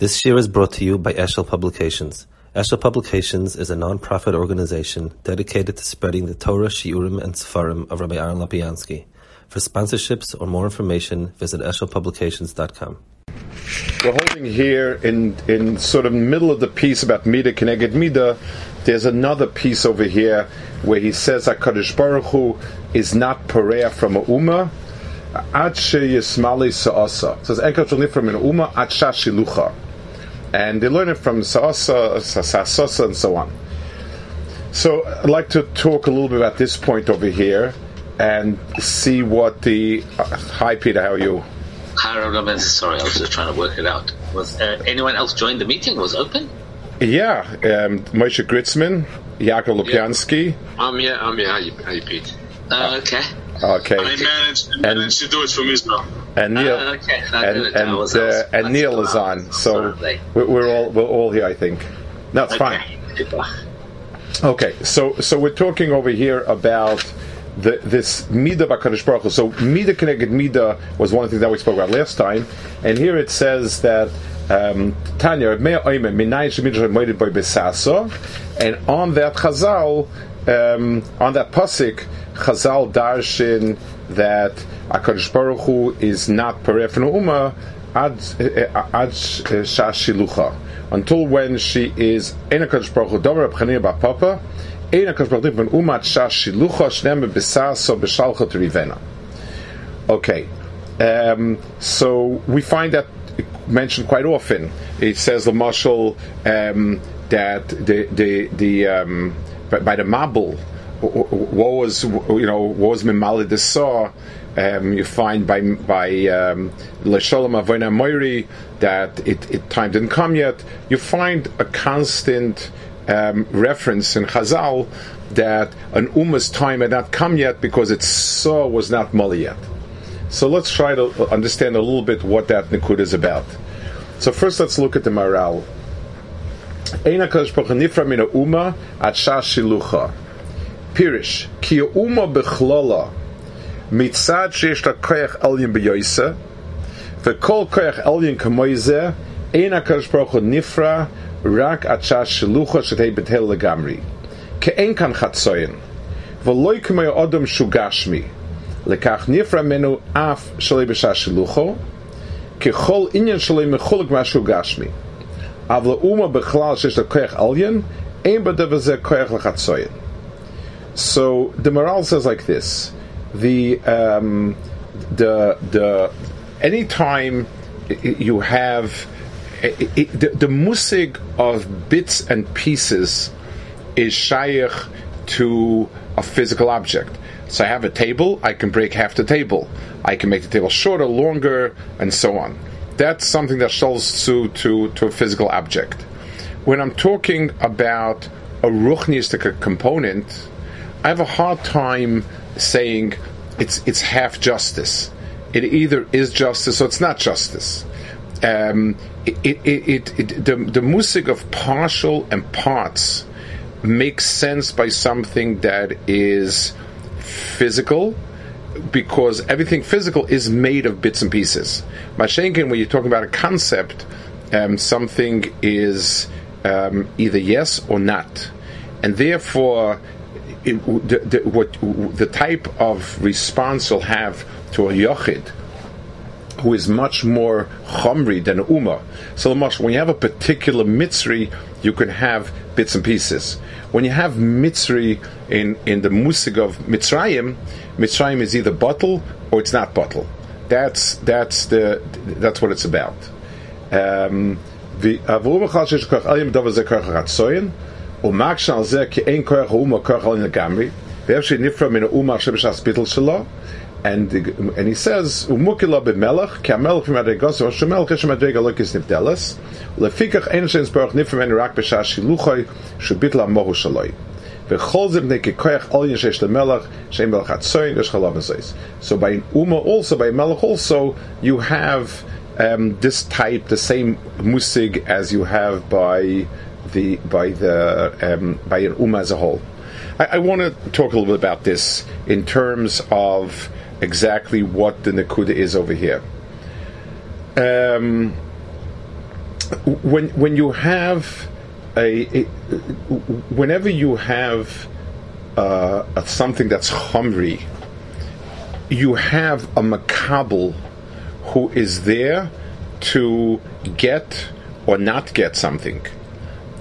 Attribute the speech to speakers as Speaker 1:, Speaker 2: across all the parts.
Speaker 1: This year is brought to you by Eshel Publications. Eshel Publications is a non-profit organization dedicated to spreading the Torah, Shiurim, and Sefarim of Rabbi Aaron Lopiansky. For sponsorships or more information, visit eshelpublications.com.
Speaker 2: We're holding here in in sort of middle of the piece about Mida Keneged Mida. There's another piece over here where he says Hakadosh Baruch Hu is not pareah from a umma. Ad yismali sa'asa. It says Enka from an umma ad shilucha and they learn it from Sa'asa, Sa'asa, and so on. So I'd like to talk a little bit about this point over here and see what the. Uh, hi, Peter, how are you?
Speaker 3: Hi, Robin. Sorry, I was just trying to work it out. Was uh, anyone else joined the meeting? Was open?
Speaker 2: Yeah, um, Moshe Gritzman, Yaakov Lopiansky.
Speaker 4: Yeah. I'm here, I'm here. How you, how you Pete?
Speaker 3: Uh, okay.
Speaker 2: Okay.
Speaker 4: I managed, I managed and, to do it from Israel.
Speaker 2: And Neil,
Speaker 3: uh, okay.
Speaker 2: and and, uh, and Neil is on, so we're, we're, all we're all here, I think. No, it's okay. fine. Okay, so so we're talking over here about the, this Mida Bakadosh Baruch Hu. So Mida Keneged Mida was one of the things that we spoke about last time, and here it says that um, Tanya Minai by Bisasso, and on that Chazal, um, on that pasuk, Chazal darshin that Akadosh Baruch Hu is not perefnu uma ad ad shashilucha until when she is in Akadosh Baruch Hu dover b'chania b'papa ein Akadosh Baruch Hu uma ad shashilucha shnem b'saso b'shalcha rivena. Okay, um, so we find that mentioned quite often. It says the marshal um, that the the the um, by, the Mabul what was you know what was Mimali the saw um, you find by by Lesholem um, Moiri that it, it, time didn't come yet. You find a constant um, reference in Chazal that an Ummah's time had not come yet because its saw was not Mali yet. So let's try to understand a little bit what that Nikud is about. So first let's look at the Maral. Eina Kadosh Baruch Nifra Mina Uma at Shilucha. Pirish, ki uma bechlala mitzad שיש לה כוח עליין ביוסה, וכל כוח עליין כמו זה, אין הקדוש ברוך הוא נפרע רק עד שעה שלוחה שתהיה בטל לגמרי. כי אין כאן חצוין, ולא כמו אדם שהוא גשמי, לכך נפרע ממנו אף שלי בשעה שלוחו, ככל עניין שלי מחולק משהו גשמי. Avla Uma Bechlal Shesh Koyach Ein Koyach So the Maharal says like this: the um, the the any time you have it, it, the, the musig of bits and pieces is shaykh to a physical object. So I have a table, I can break half the table. I can make the table shorter, longer, and so on. That's something that shows to, to, to a physical object. When I'm talking about a ruchnistic component, I have a hard time saying it's it's half justice. It either is justice or it's not justice. Um, it, it, it, the the musik of partial and parts makes sense by something that is physical because everything physical is made of bits and pieces. Mashenkin, when you're talking about a concept, um, something is um, either yes or not, and therefore it, the, the, what, the type of response you'll have to a yochid who is much more chomri than Uma. So when you have a particular mitzri, you can have bits and pieces. When you have mitzri in, in the musig of Mitzrayim, Mitzrayim is either bottle or it's not bottle. That's that's the that's what it's about. Um, ומקשה על זה כי אין כוח האומה כוח עליין לגמרי, ואיפה שנפרע מן האומה עכשיו שהספיטל שלו, and, and he says, ומוקלה במלך, כי המלך במדרגוס, ראש המלך יש המדרגה לא כסנבדלס, ולפיכך אין שאין סברך נפרע ממנו רק בשעה שילוחוי, שביטל המוהו שלוי. so by an Uma also, by Melech also, you have um, this type, the same musig as you have by the by the um, by an Uma as a whole. I, I want to talk a little bit about this in terms of exactly what the Nakuda is over here. Um, when when you have a, whenever you have uh, something that's humri, you have a makabel who is there to get or not get something.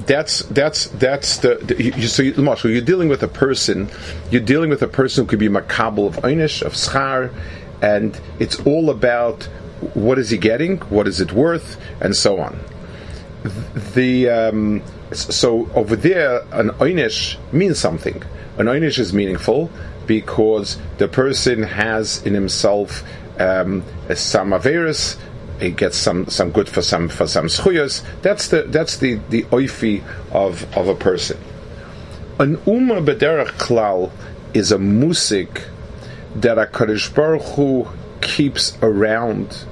Speaker 2: That's that's that's the, the you, so you, Marshall, you're dealing with a person. You're dealing with a person who could be makabel of einish of schar, and it's all about what is he getting, what is it worth, and so on. The um, so over there, an einish means something. An einish is meaningful because the person has in himself um, some averus he gets some, some good for some for some schuyas. That's the that's the the oifi of of a person. An umma bederach klal is a musik that a Kaddish Baruch Hu keeps around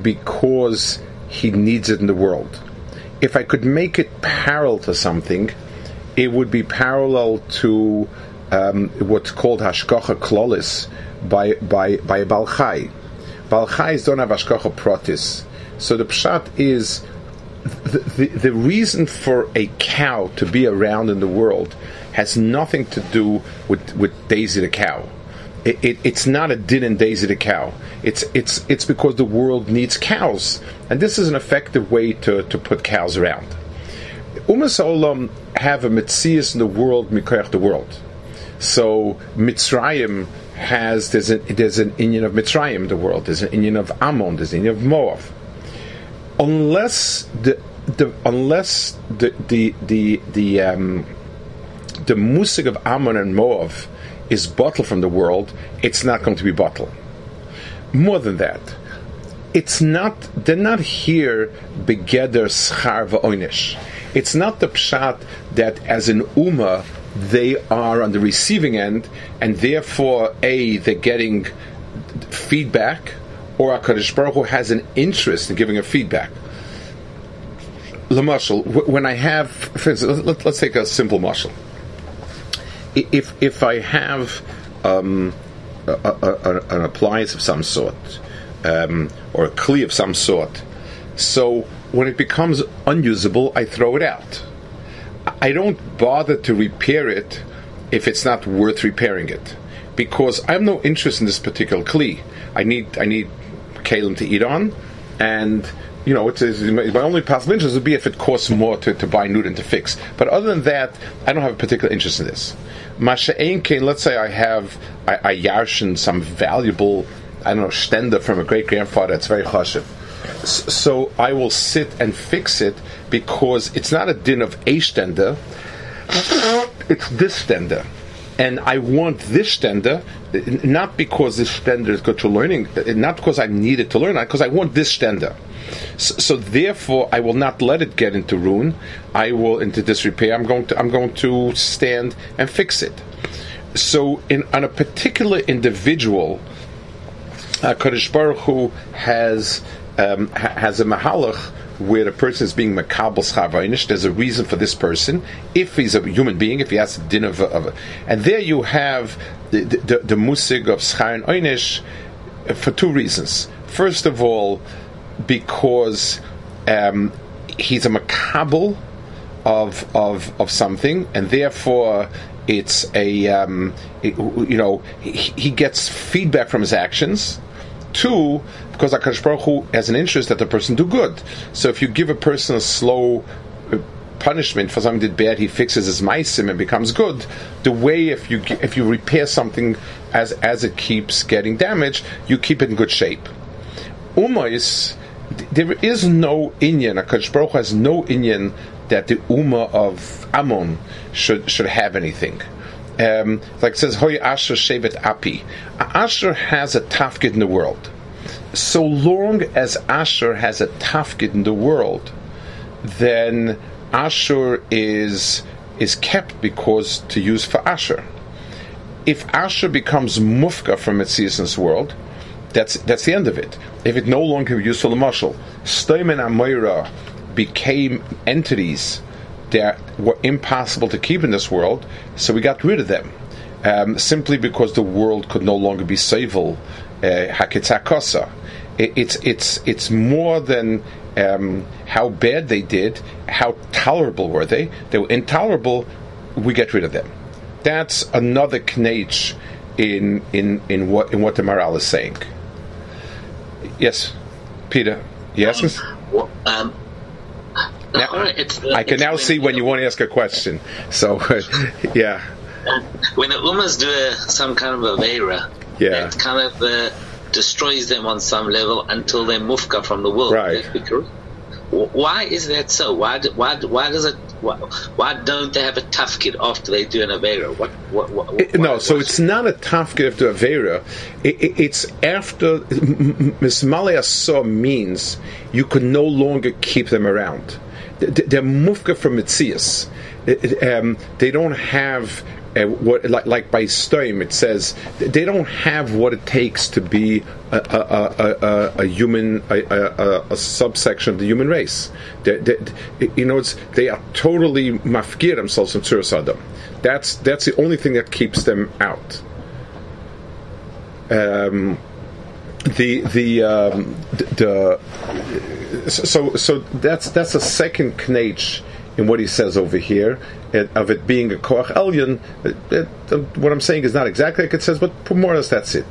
Speaker 2: because he needs it in the world. If I could make it parallel to something, it would be parallel to um, what's called hashkocha klolis by by by Balchai. Balchais don't have Ashkacha Protis. So the Pshat is the, the, the, reason for a cow to be around in the world has nothing to do with, with Daisy the cow. It, it, it's not a din in Daisy the cow. It's, it's, it's because the world needs cows. And this is an effective way to, to put cows around. Umas Olam have a Metzias in the world, Mikoyach the world. So Mitzrayim has there's an there's an Indian of Mitzrayim the world. There's an Indian of Ammon. There's an Indian of Moab. Unless the the unless the the the the um, the musik of Ammon and Moab is bottled from the world, it's not going to be bottled. More than that, it's not. They're not here begeder schar v'oinish. It's not the pshat that as an ummah they are on the receiving end, and therefore, A, they're getting feedback, or HaKadosh Baruch Hu has an interest in giving a feedback. Lamashal, when I have, for instance, let, us take a simple muscle. If if I have um, a, a, a, an appliance of some sort, um, or a kli of some sort, so when it becomes unusable, I throw it out I don't bother to repair it if it's not worth repairing it, because I have no interest in this particular kli. I need I need kalim to eat on, and you know, it's, it's, my only possible interest would be if it costs more to, to buy new than to fix. But other than that, I don't have a particular interest in this. Masha Kain, let's say I have I, I yarshin some valuable, I don't know, stender from a great grandfather that's very chashiv so I will sit and fix it because it's not a din of a stender, it's this stender. And I want this stender, not because this stender is good to learning, not because I need it to learn, because I want this stender. So, therefore, I will not let it get into ruin. I will into disrepair. I'm going to I'm going to stand and fix it. So, in on a particular individual, uh, Kadosh Baruch Hu has um, ha- has a mahalach where the person is being makabel schavaynish, there's a reason for this person. If he's a human being, if he has a din of, of and there you have the the, the, the musig of schar and oynish for two reasons. First of all, because um, he's a makabel of of of something, and therefore it's a um, it, you know he, he gets feedback from his actions Two, because Akash Baruch Hu has an interest that the person do good. So if you give a person a slow uh, punishment for something did bad, he fixes his meisim and becomes good. The way if you if you repair something as as it keeps getting damaged, you keep it in good shape. Umais, there is no Inyan. Akash Baruch has no Inyan that the Ummah of Ammon should should have anything. Um, like it says, Hoy Asher Shevet Api. Asher has a tafkid in the world. So long as Asher has a tafkid in the world, then Asher is is kept because to use for Asher. If Asher becomes mufka from its season's world, that's that's the end of it. If it no longer used for the muscle, Stoim and Amoira became entities that were impossible to keep in this world, so we got rid of them. Um, simply because the world could no longer be sevel uh, hakitzakosa. It, it's it's it's more than um, how bad they did. How tolerable were they? They were intolerable. We get rid of them. That's another knach in in in what in what the Maharal is saying. Yes, Peter. Yes.
Speaker 3: Um, um,
Speaker 2: now, I can now see when you want to ask a question. So, yeah.
Speaker 3: When the Umas do a, some kind of a Vera,
Speaker 2: yeah.
Speaker 3: it kind of uh, destroys them on some level until they're mufka from the world.
Speaker 2: Right.
Speaker 3: Why is that so? Why why why does it? Why, why don't they have a tafkid after they do an avera? What, what, what,
Speaker 2: it, no, so it's not a tafkid after avera. It, it, it's after mismalei saw means you could no longer keep them around. They're mufka from mitzias. Um, they don't have uh, what like like by Stoim it says they don't have what it takes to be a, a, a, a human a, subsection of the human race. They, they, you know, they are totally mafkir themselves from Tzuras That's that's the only thing that keeps them out. Um, the the, um, the, the so so that's that's a second knach in what he says over here of it being a koach elyon. What I'm saying is not exactly like it says, but more or less that's it.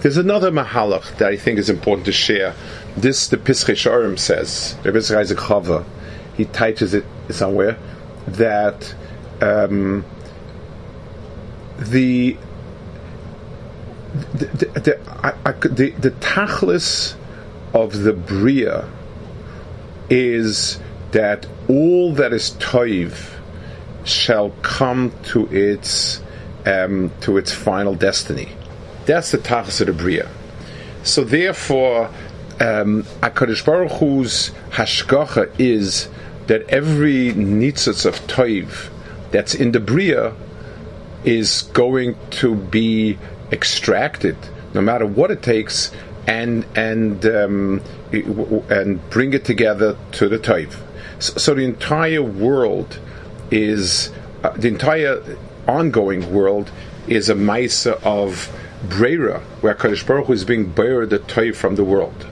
Speaker 2: There's another mahalach that I think is important to share. This the Pischei Shorim says. Rabbi Isaac Chaver, he touches it somewhere that um, the the the, the, I, I, the, the tachlis of the bria is that all that is toiv shall come to its um, to its final destiny. That's the tachas of the bria. So therefore, um, Baruch Hu's hashgacha is that every nitzitz of toiv that's in the bria is going to be extracted, no matter what it takes, and and um, and bring it together to the toiv. So, so the entire world is uh, the entire ongoing world is a maisa of brera, where Kaddish Baruch Hu is being buried the toiv from the world.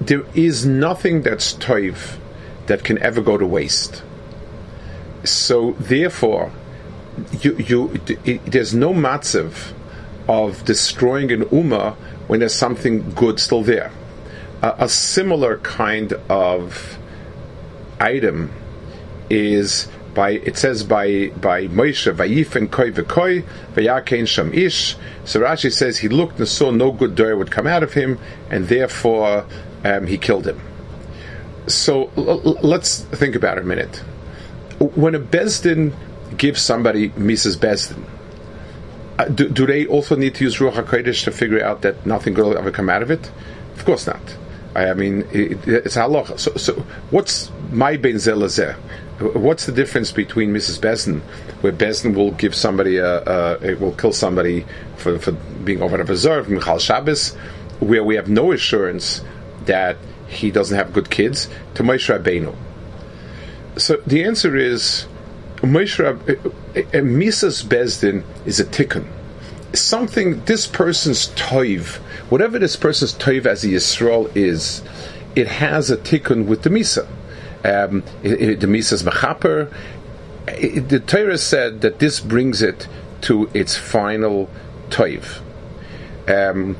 Speaker 2: There is nothing that's toiv that can ever go to waste. So therefore, you, you, it, there's no matzav of destroying an ummah when there's something good still there. a similar kind of item is by it says by by Moshe Vayifen Koi V'Koi Vayakein Sham Ish. So Rashi says he looked and saw no good door would come out of him, and therefore um, he killed him. So l- let's think about it a minute. When a bezdin gives somebody Mrs. Bezdin, uh, do, do, they also need to use Ruach HaKodesh to figure out that nothing good will ever come out of it? Of course not. I mean, it, it's halacha. So, so, what's my ben zelazeh? What's the difference between Mrs. Besden, where Besden will give somebody a, a will kill somebody for, for being over a reserve, Michal Shabbos, where we have no assurance that he doesn't have good kids, to Moshe Rabbeinu? So the answer is, Moshe eh, eh, Mrs. Besden is a tikkun. Something, this person's toiv, whatever this person's toiv as a Yisrael is, it has a tikkun with the Misa. Um, the Misa's Mechaper. The Torah said that this brings it to its final toiv. Um,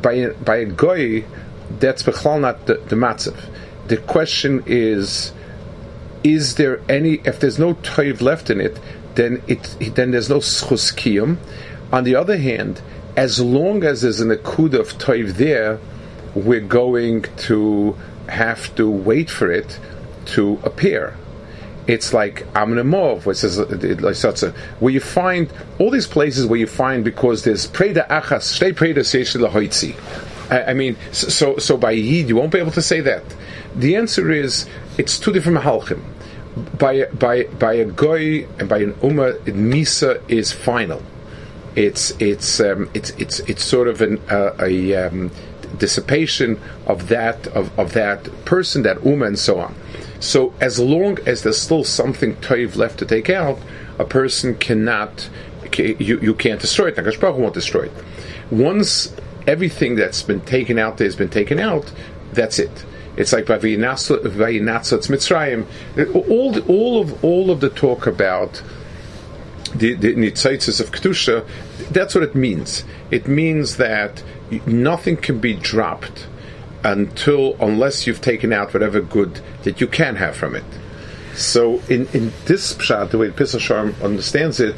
Speaker 2: by, by a goy, that's bechlal not the, the matzav. The question is, is there any? If there's no toiv left in it, then it then there's no schus On the other hand, as long as there's an akud of toiv there, we're going to have to wait for it to appear. It's like Amnemov, which is where you find all these places where you find because there's Preda Achas, Shtei Preda Seish I mean, so so by Yid you won't be able to say that. The answer is it's two different mahalchim. By by by a goy and by an ummah, misa is final. It's it's um, it's it's it's sort of an uh, a um, dissipation of that of, of that person, that ummah, and so on. So as long as there's still something toiv left to take out, a person cannot you, you can't destroy it. Nakash won't destroy it. Once everything that's been taken out there has been taken out. That's it. It's like Vayinatzot Mitzrayim. All, the, all of all of the talk about the, the of kedusha, that's what it means. It means that nothing can be dropped until unless you've taken out whatever good that you can have from it. So in, in this pshat, the way Pesach Sharm understands it,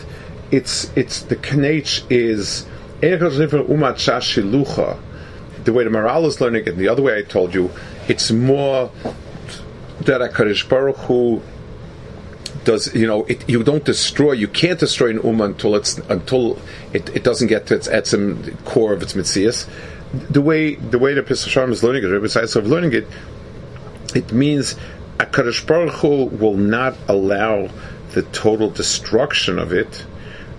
Speaker 2: it's it's the knech is the way the Maharal is learning it, and the other way I told you, it's more that Hakadosh Baruch Hu does you know it, you don't destroy you can't destroy an ummah until it's until it, it doesn't get to its etzim core of its mitzias. The way the way the Pesach is learning it, besides of learning it, it means a Kadosh Baruch Hu will not allow the total destruction of it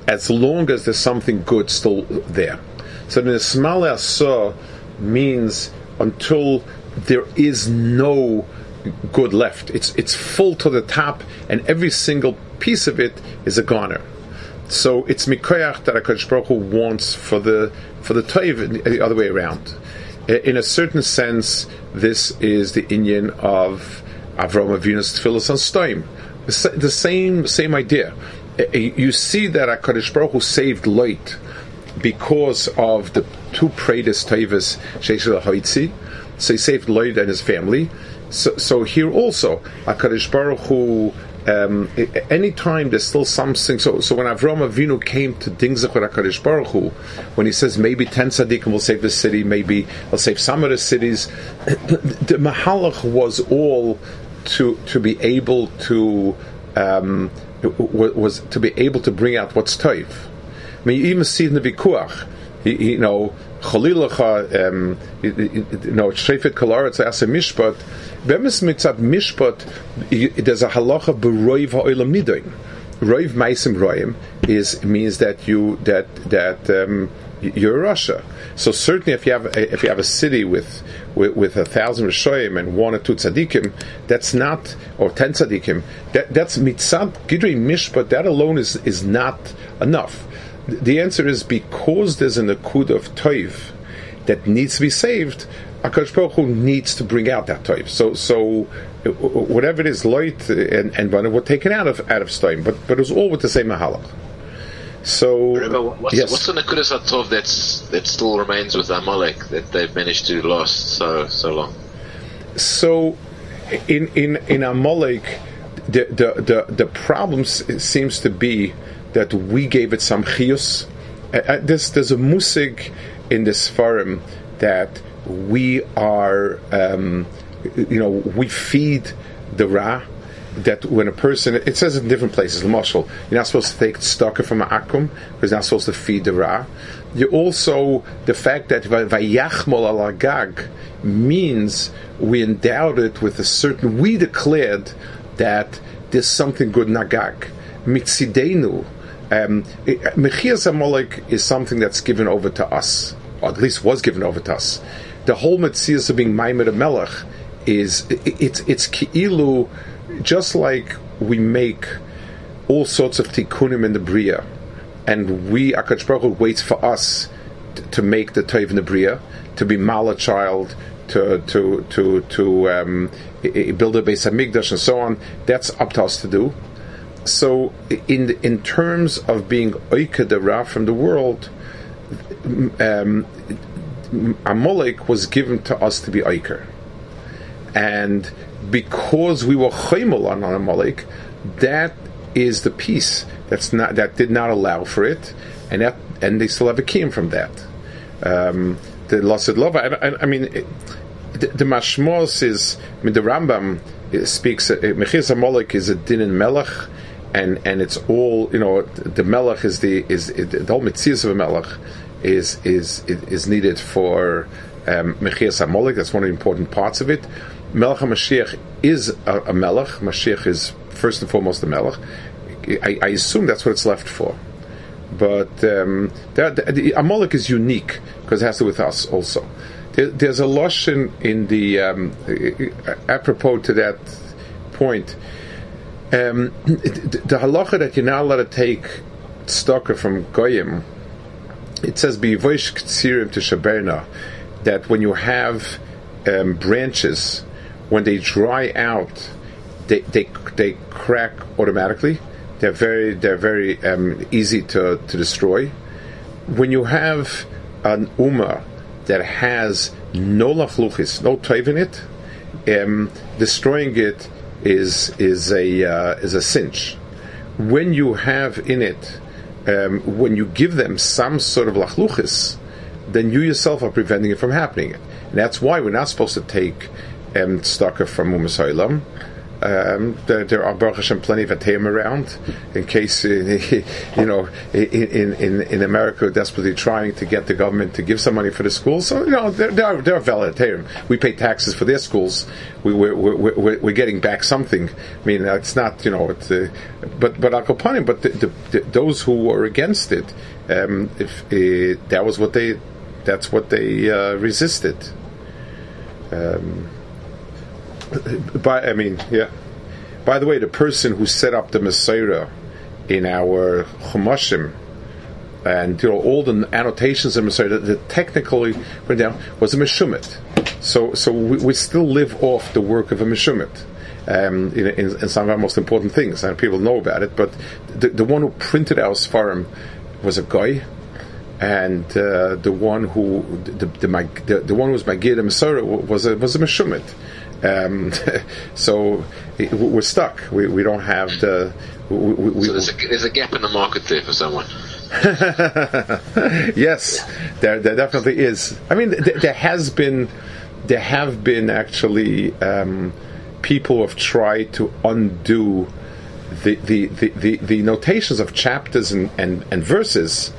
Speaker 2: as long as there's something good still there. So the Smal Asah means until there is no good left. It's it's full to the top, and every single piece of it is a goner. So it's mikoyach that Hakadosh Baruch Hu wants for the for the toiv the other way around. In a certain sense, this is the Indian of Avram Avinu's tefillas on stoim. The same same idea. You see that Hakadosh Baruch Hu saved Lot because of the two previous toivas Sheish Haitzi. So he saved Lot and his family. So, so here also, Hakadosh Baruch Hu. Um, anytime there's still something, so so when Avram Avinu came to Ding Zechor Hakadosh Baruch Hu, when he says maybe ten tzaddikim will save the city, maybe I'll save some of the cities, the Mahalach was all to to be able to um, was to be able to bring out what's toiv. I mean, you even see in the Vikuach, you know, Chalilacha, um, you know, Shefet Kalaretz Asa Mishpat, Bemis Mitzat Mishpat, there's a halacha b'roiv ha'olam nidoin. Roiv meisim roim is means that you that that um, you're Russia. So certainly, if you have a, if you have a city with with, with a thousand rishoyim and one or two tzaddikim, that's not or ten tzaddikim. That, that's mitzad gidrei mishpat. That alone is is not enough. The answer is because there's an akud of toiv that needs to be saved. Akash Baruch Hu needs to bring out that toiv. So, so whatever it is, Lot and and were taken out of out of stoim, but but it was all with the same mahalach. So,
Speaker 4: Remember, what's,
Speaker 2: yes.
Speaker 4: what's the Nakudas Atov that's that still remains with Amalek that they've managed to last so so long?
Speaker 2: So, in in in Amalek, the the the, the problem seems to be that we gave it some chiyus. Uh, there's there's a musig in this forum that we are, um, you know, we feed the ra. That when a person, it says in different places, the marshal, you're not supposed to take stocker from akum because you're not supposed to feed the ra. You also the fact that vayachmol alagag means we endowed it with a certain. We declared that there's something good nagag mitzidenu. Um, Amalek is something that's given over to us, or at least was given over to us. The whole Metzias of being Maimed Melech is it's it's ki'ilu, just like we make all sorts of tikkunim in the bria, and we Akash Baruch Hu waits for us to, to make the toiv in the bria, to be mala child, to to to to um, build a base hamikdash and so on. That's up to us to do so in in terms of being oikadara from the world, um, Amalek was given to us to be oiker, and because we were chaymol on Amalek, that is the piece that's not that did not allow for it, and that and they still have a kiyum from that. Um, the Lasid Lova, I, I, I mean. It, the, the mashmos is, I mean, the Rambam speaks. Mechis Amalek is a din in Melech, and and it's all you know. The melech is the is the whole mitzvah of a melech is is is needed for um, mechias um, That's one of the important parts of it. Melech Mashiach is a, a melech. Mashiach is first and foremost a melech. I, I, assume that's what it's left for. But um, the, the, the Amalek is unique because it has to do with us also. There, there's a lotion in the um, apropos to that point um, the halacha that you're not allowed to take stocker from goyim it says "Bivoish ksirim to shaberna," that when you have um, branches, when they dry out, they, they they crack automatically. They're very they're very um, easy to, to destroy. When you have an umma that has no lachluchis, no toiv in it, um, destroying it is is a uh, is a cinch. When you have in it, um, when you give them some sort of lachluchis, then you yourself are preventing it from happening. And that's why we're not supposed to take um, tzedakah from umasaylam. Um, there, there, are Baruch Hashem plenty of atayim around. In case uh, you know, in, in in America, desperately trying to get the government to give some money for the schools. So you know, there, there are there are valid atayim. We pay taxes for their schools. We we're, we're, we're, getting back something. I mean, it's not you know, uh, but but Kapanim, but the, the, the, those who were against it, um, if uh, that was what they, that's what they uh, resisted. Um, by I mean, yeah. By the way, the person who set up the Messiah in our Chumashim and you know all the annotations of Messiah that, that technically went down was a Meshumit. So so we, we, still live off the work of a Meshumit. Um, in, in, in, some of our most important things, and people know about it. But the, the one who printed our Sfarim was a guy, and uh, the one who the the, the, the one who was Magid Messiah was a was a Meshumit. Um, so we're stuck. We, we don't have the. We, we,
Speaker 4: so there's a, there's a gap in the market there for someone.
Speaker 2: yes, there, there definitely is. I mean, there, there has been, there have been actually um, people who have tried to undo the, the, the, the, the notations of chapters and, and, and verses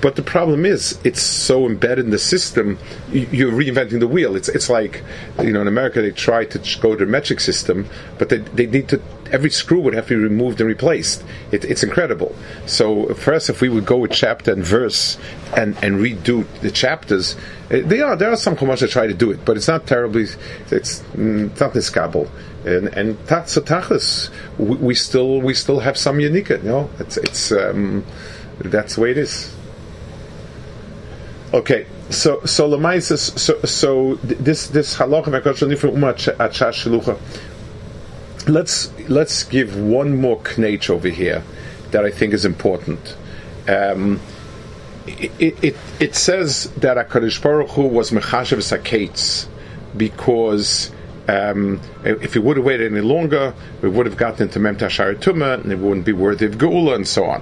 Speaker 2: but the problem is, it's so embedded in the system. You're reinventing the wheel. It's it's like, you know, in America they try to go to metric system, but they, they need to. Every screw would have to be removed and replaced. It, it's incredible. So for us, if we would go with chapter and verse and, and redo the chapters, eh, they are there are some chumash that try to do it, but it's not terribly. It's, mm, it's not niskabel. And and so tachlis, we, we still we still have some unique. You know, it's it's um, that's the way it is. Okay, so so lemaises so so this this halacha shalucha. Let's let's give one more knach over here that I think is important. Um, it, it, it says that a Hakadosh Baruch Hu was mechashav saketz because um, if he would have waited any longer, we would have gotten into Mem Tashar and it wouldn't be worthy of Geula and so on.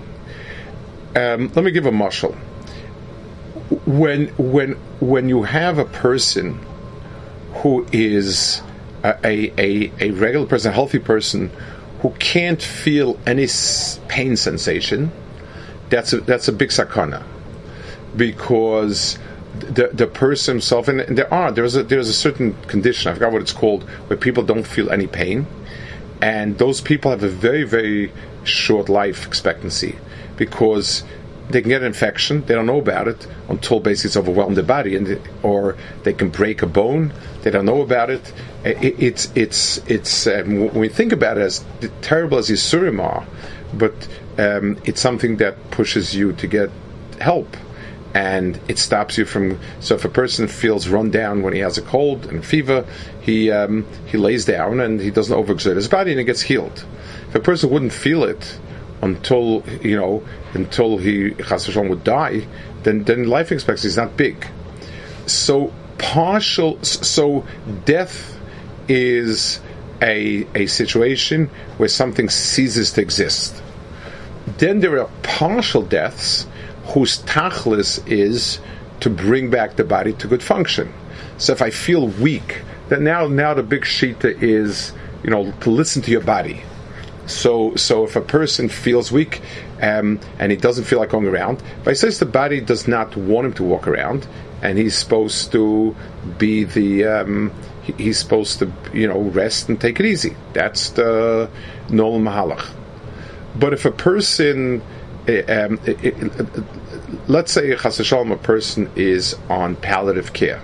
Speaker 2: Um, let me give a mashal when when when you have a person who is a, a, a regular person, a healthy person, who can't feel any pain sensation, that's a, that's a big sakana, because the the person himself, and there are there's a there's a certain condition I forgot what it's called where people don't feel any pain, and those people have a very very short life expectancy because they can get an infection. They don't know about it until basically it's overwhelmed the body, and or they can break a bone. They don't know about it. it it's it's it's um, when we think about it as terrible as Yisurim are, but um, it's something that pushes you to get help. And it stops you from. So if a person feels run down when he has a cold and fever, he um, he lays down and he doesn't overexert his body and it gets healed. If a person wouldn't feel it, until you know until he would die, then then life expectancy is not big. So partial. So death is a a situation where something ceases to exist. Then there are partial deaths whose tachlis is to bring back the body to good function. So if I feel weak, then now now the big shita is you know to listen to your body so, so if a person feels weak um, and he doesn't feel like going around, but he says the body does not want him to walk around, and he's supposed to be the um, he's supposed to you know rest and take it easy. That's the normal mahalach. But if a person, eh, um, it, eh, it, eh, let's say a person is on palliative care,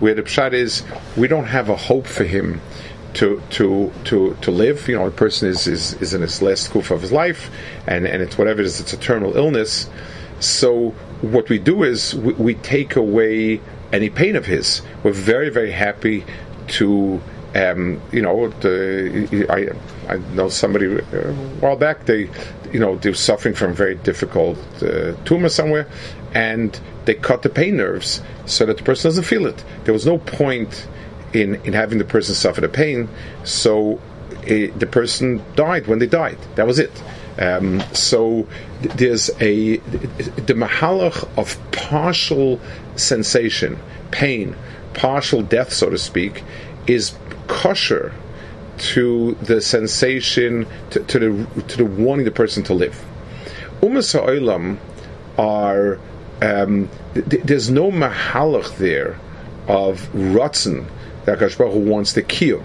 Speaker 2: where the pshat is we don't have a hope for him to to to to live. You know, a person is is, is in his last goof of his life, and and it's whatever it is, it's a terminal illness. So what we do is we, we take away any pain of his. We're very, very happy to um, you know, the, I, I know somebody uh, a while back. They, you know, they're suffering from very difficult uh, tumor somewhere, and they cut the pain nerves so that the person doesn't feel it. There was no point in in having the person suffer the pain, so it, uh, the person died when they died. That was it. Um, so there's a the mahalach of partial sensation, pain, partial death, so to speak, is kosher to the sensation, to, to, the to the wanting the person to live. Umas ha'olam are um, th- there's no mahalach there of ratzon that Hakadosh wants to kill.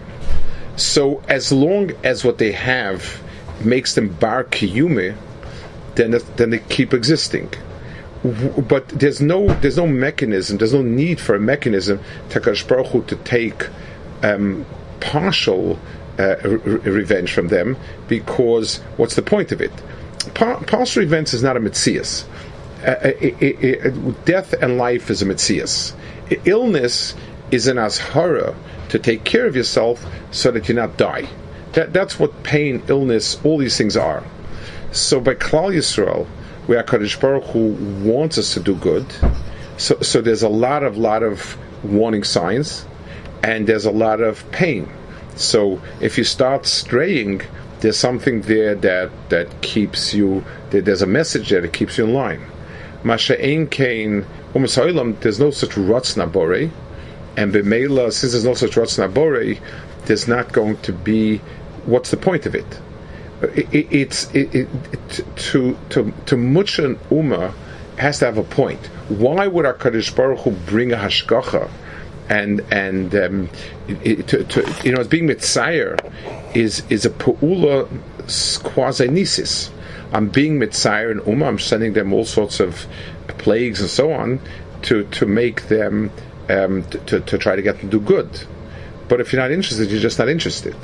Speaker 2: So as long as what they have makes them bar kiyume, then then they keep existing. But there's no there's no mechanism, there's no need for a mechanism to Hu to take um, partial uh, re- revenge from them because what's the point of it? Pa- partial revenge is not a mitzias. Uh, death and life is a mitzias. Illness is an ashara to take care of yourself so that you not die. That, that's what pain, illness, all these things are. So by Klal Yisrael, where Kaddish Baruch Hu wants us to do good, so, so there's a lot of lot of warning signs and there's a lot of pain. So if you start straying, there's something there that that keeps you. There's a message there that keeps you in line. Masha'en kain. There's no such rotzna bore, and b'meila since there's no such rotzna bore, there's not going to be. What's the point of it? it, it it's it, it, to to to much an uma has to have a point. Why would our Kaddish Baruch Hu bring a hashgacha? and and um, it, to, to, you know, being mitzayer is is a pu'ula quasi. I'm being mitzayer and umma. I'm sending them all sorts of plagues and so on to to make them um, to, to try to get them to do good. But if you're not interested, you're just not interested,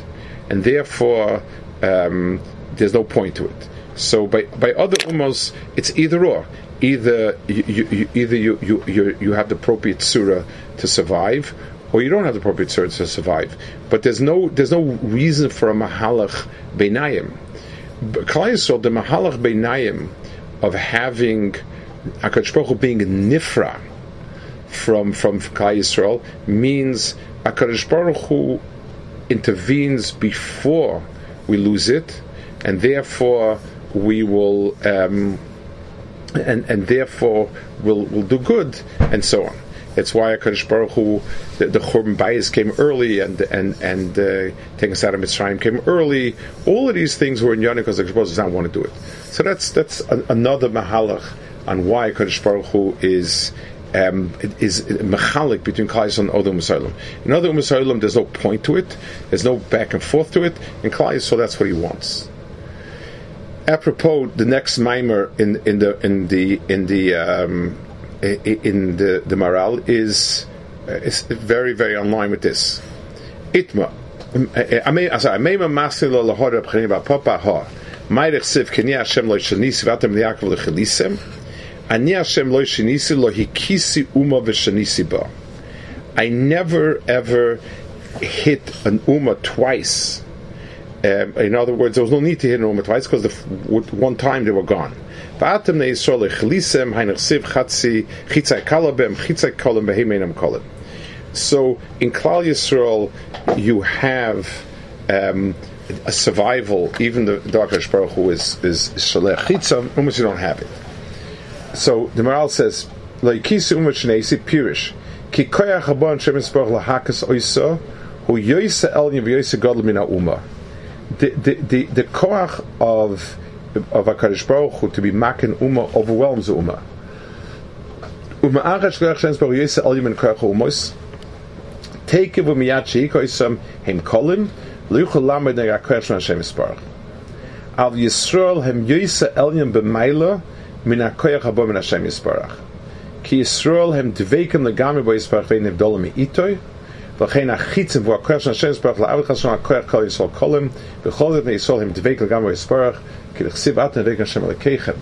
Speaker 2: and therefore um, there's no point to it. So by by other ummos, it's either or either you, you, either you, you, you, you have the appropriate surah to survive, or you don't have the appropriate surah to survive. But there's no there's no reason for a mahalach beinayim. Klal the mahalach beinayim of having Hu being nifra from from Klal Yisrael means Hakadosh Baruch Hu intervenes before we lose it, and therefore we will. Um, and, and therefore will will do good, and so on. That's why Hakadosh Baruch Hu, the, the Churban Bayis came early, and and and uh, taking us Mitzrayim came early. All of these things were in Yana because Hakadosh Baruch does not want to do it. So that's that's a, another mahalach on why Hakadosh Baruch Hu is. Um, is mechalik between Klal and other Musaylim. In other Musaylim, there's no point to it. There's no back and forth to it. In Klal so that's what he wants apropos, the next mimer in in the in the in the um, in the the Maharal is uh, is very very online with this. Itma. Amema masilo lahora b'chini b'papa ha. Meirich siv kini Hashem lo shanisi v'atem li'akov l'chelisem. Ani Hashem lo shanisi lo hikisi uma ba. I never ever hit an uma twice um, in other words, there was no need to hit Roma twice because one time they were gone. So in Klal Yisrael, you have um, a survival. Even the Dakash Baruch Hu is is shalech chitza. Almost you don't have it. So the Maharal says, "Laikisi umat shnei pirish ki koyach habon shemis baruch lahakas oisa hu yoysa el yoysa gadol mina umah." the the the, the koach of of Hakadosh Baruch Hu to be makin uma overwhelms uma. Uma achas koach shens baruch yisa al yemen koach umos. Take it with miyat sheikoisam hem kolim luchol lamed nega koach shman Hashem Yisparach. Al Yisrael hem yisa elyon b'mayla min ha-koach habo min Hashem Yisparach. Ki Yisrael hem dveikim legami bo Yisparach vein nevdolim mi-itoy וכן החיצים והוא הכוח של השם יספרך לעבוד חסון הכוח כל ישראל קולים וכל זאת ישראל הם דבק לגמרי יספרך כי לכסיב את נדבק השם אלוקיכם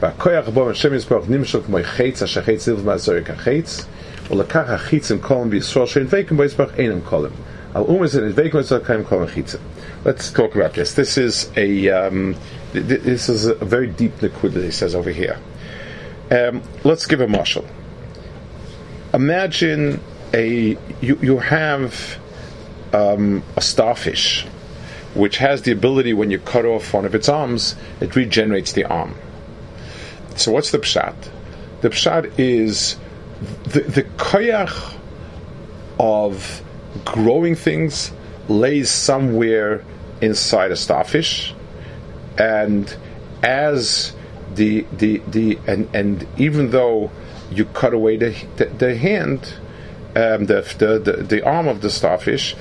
Speaker 2: והכוח בו השם יסברך נמשל כמו חץ, אשר חץ נלב מהזורי כחץ, ולקח החיצים קולם בישראל שאין דבקים בו יסברך אינם קולם. Al umas and dveikum kaim kol mechitza. Let's talk about this. This is a um, th- th- this is a very deep liquid that he says over here. Um, let's give a marshal. Imagine a you you have um, a starfish, which has the ability when you cut off one of its arms, it regenerates the arm. So what's the pshat? The pshat is the the koyach of growing things lays somewhere inside a starfish, and as the the the and and even though you cut away the the, the hand, um, the, the the the arm of the starfish,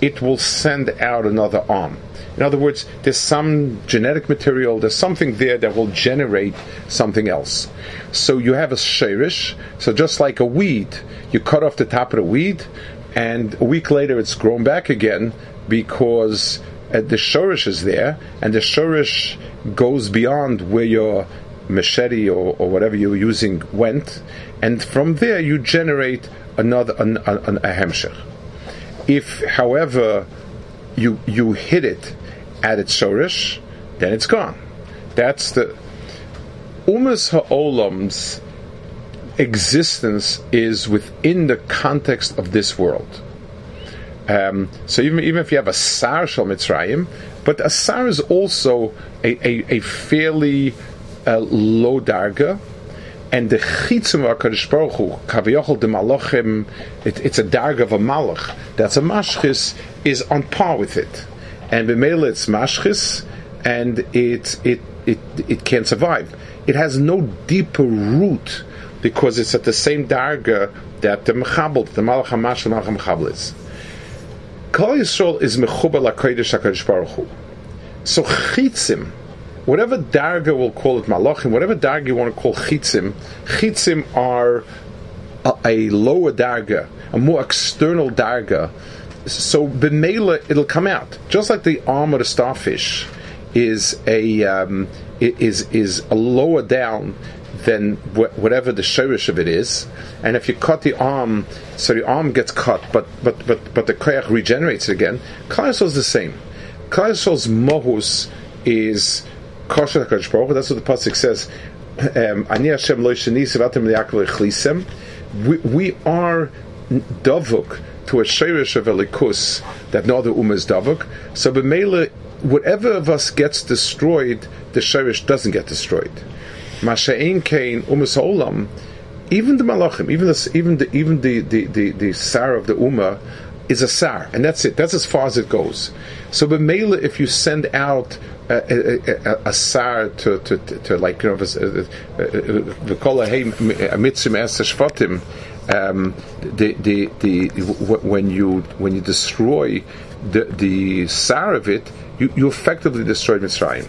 Speaker 2: it will send out another arm. In other words, there's some genetic material, there's something there that will generate something else. So you have a shirish. So just like a weed, you cut off the top of the weed, and a week later it's grown back again because Uh, the shorish is there, and the shorish goes beyond where your machete or, or whatever you're using went, and from there you generate another an, an, a hemshech. If, however, you you hit it at its shorish, then it's gone. That's the umas ha'olam's existence is within the context of this world. Um, so even even if you have a sar shel mitzrayim, but a sar is also a, a, a fairly uh, low darga, and the chitzum of Hakadosh Baruch Hu, kaviyachol de malachim, it, it's a darga of a malach. That's a mashchis is on par with it, and b'meila it's mashchis, and it it it it can't survive. It has no deeper root because it's at the same darga that the mechabel, the malach hamash, the malach mechabel is. Kol Yisrael is mechuba lakodesh Hakadosh Baruch Hu. So chitzim, whatever darga we'll call it malachim, whatever darga you want to call chitzim, chitzim are a, a lower darga, a more external darga. So b'meila it'll come out just like the arm of the starfish is a um, is is a lower down than wh- whatever the shirish of it is. And if you cut the arm, so the arm gets cut, but but but but the koyach regenerates again. Klal is the same. Klal Yisrael's mohus is kosher That's what the pasuk says. Um. We we are davuk to a shirish of elikus that no other ummah davuk. So b'meila, whatever of us gets destroyed, the shirish doesn't get destroyed. Masha'in Kain Umas Olam, even the Malachim, even the even the even the the, the, the Sar of the Ummah is a Sar, and that's it. That's as far as it goes. So B'Mela, if you send out a, a, a, a Sar to, to, to, to like you know the uh, uh, uh, Kol Hey Mitzim Shvatim, um, the, the the when you when you destroy the the Sar of it, you, you effectively destroy Mitzrayim.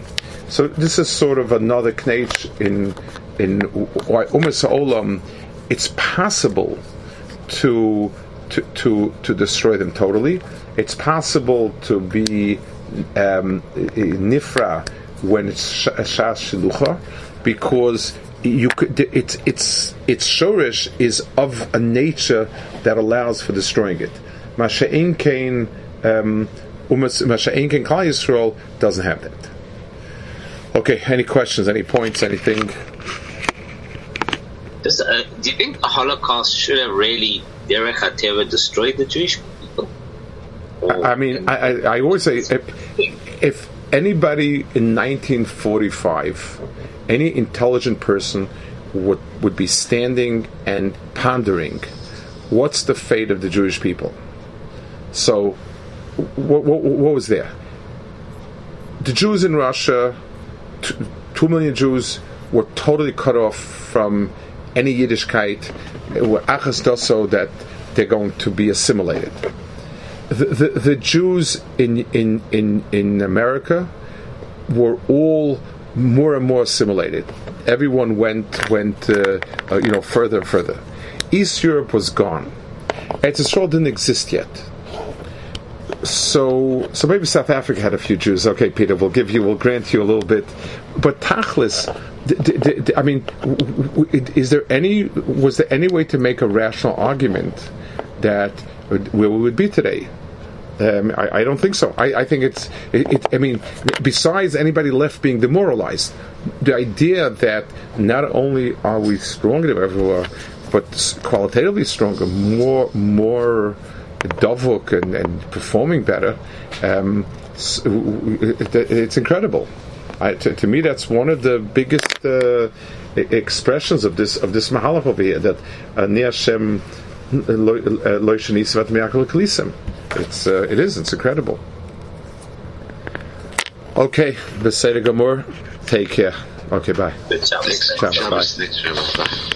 Speaker 2: So this is sort of another knage in in why Umas Olam. It's possible to to to to destroy them totally. It's possible to be um, nifra when it's shas shilucha because you could it's it's its shorish is of a nature that allows for destroying it. Masha'in kain um, Masha'in kain Yisrael doesn't have that. Okay, any questions, any points, anything?
Speaker 3: Does, uh, do you think the Holocaust should have really, Derech HaTeva, destroyed the Jewish people?
Speaker 2: Or, I mean, I, I, I, always say if, if anybody in 1945, any intelligent person would, would be standing and pondering what's the fate of the Jewish people. So, what, what, what was there? The Jews in Russia two million Jews were totally cut off from any Yiddishkeit, were achas doso that they're going to be assimilated. The, the, the Jews in, in, in, in America were all more and more assimilated. Everyone went went uh, uh, you know further and further. East Europe was gone. Eretz Yisrael didn't exist yet so so maybe South Africa had a few Jews. Okay, Peter, we'll give you, we'll grant you a little bit, but Tachlis, d- d- d- I mean, w- w- is there any was there any way to make a rational argument that where we would be today? Um, I, I, don't think so. I, I think it's. It, it, I mean, besides anybody left being demoralized, the idea that not only are we stronger than ever, but qualitatively stronger, more more dovuk and, and performing better, um, it's incredible. I, to, to, me, that's one of the biggest uh, expressions of this of this mahalach over here. That uh, Hashem it's uh, it is it's incredible. Okay, Beseder Gamur, take care. Okay, bye.
Speaker 3: Good job.
Speaker 4: Thanks.
Speaker 2: Ciao,
Speaker 4: Bye.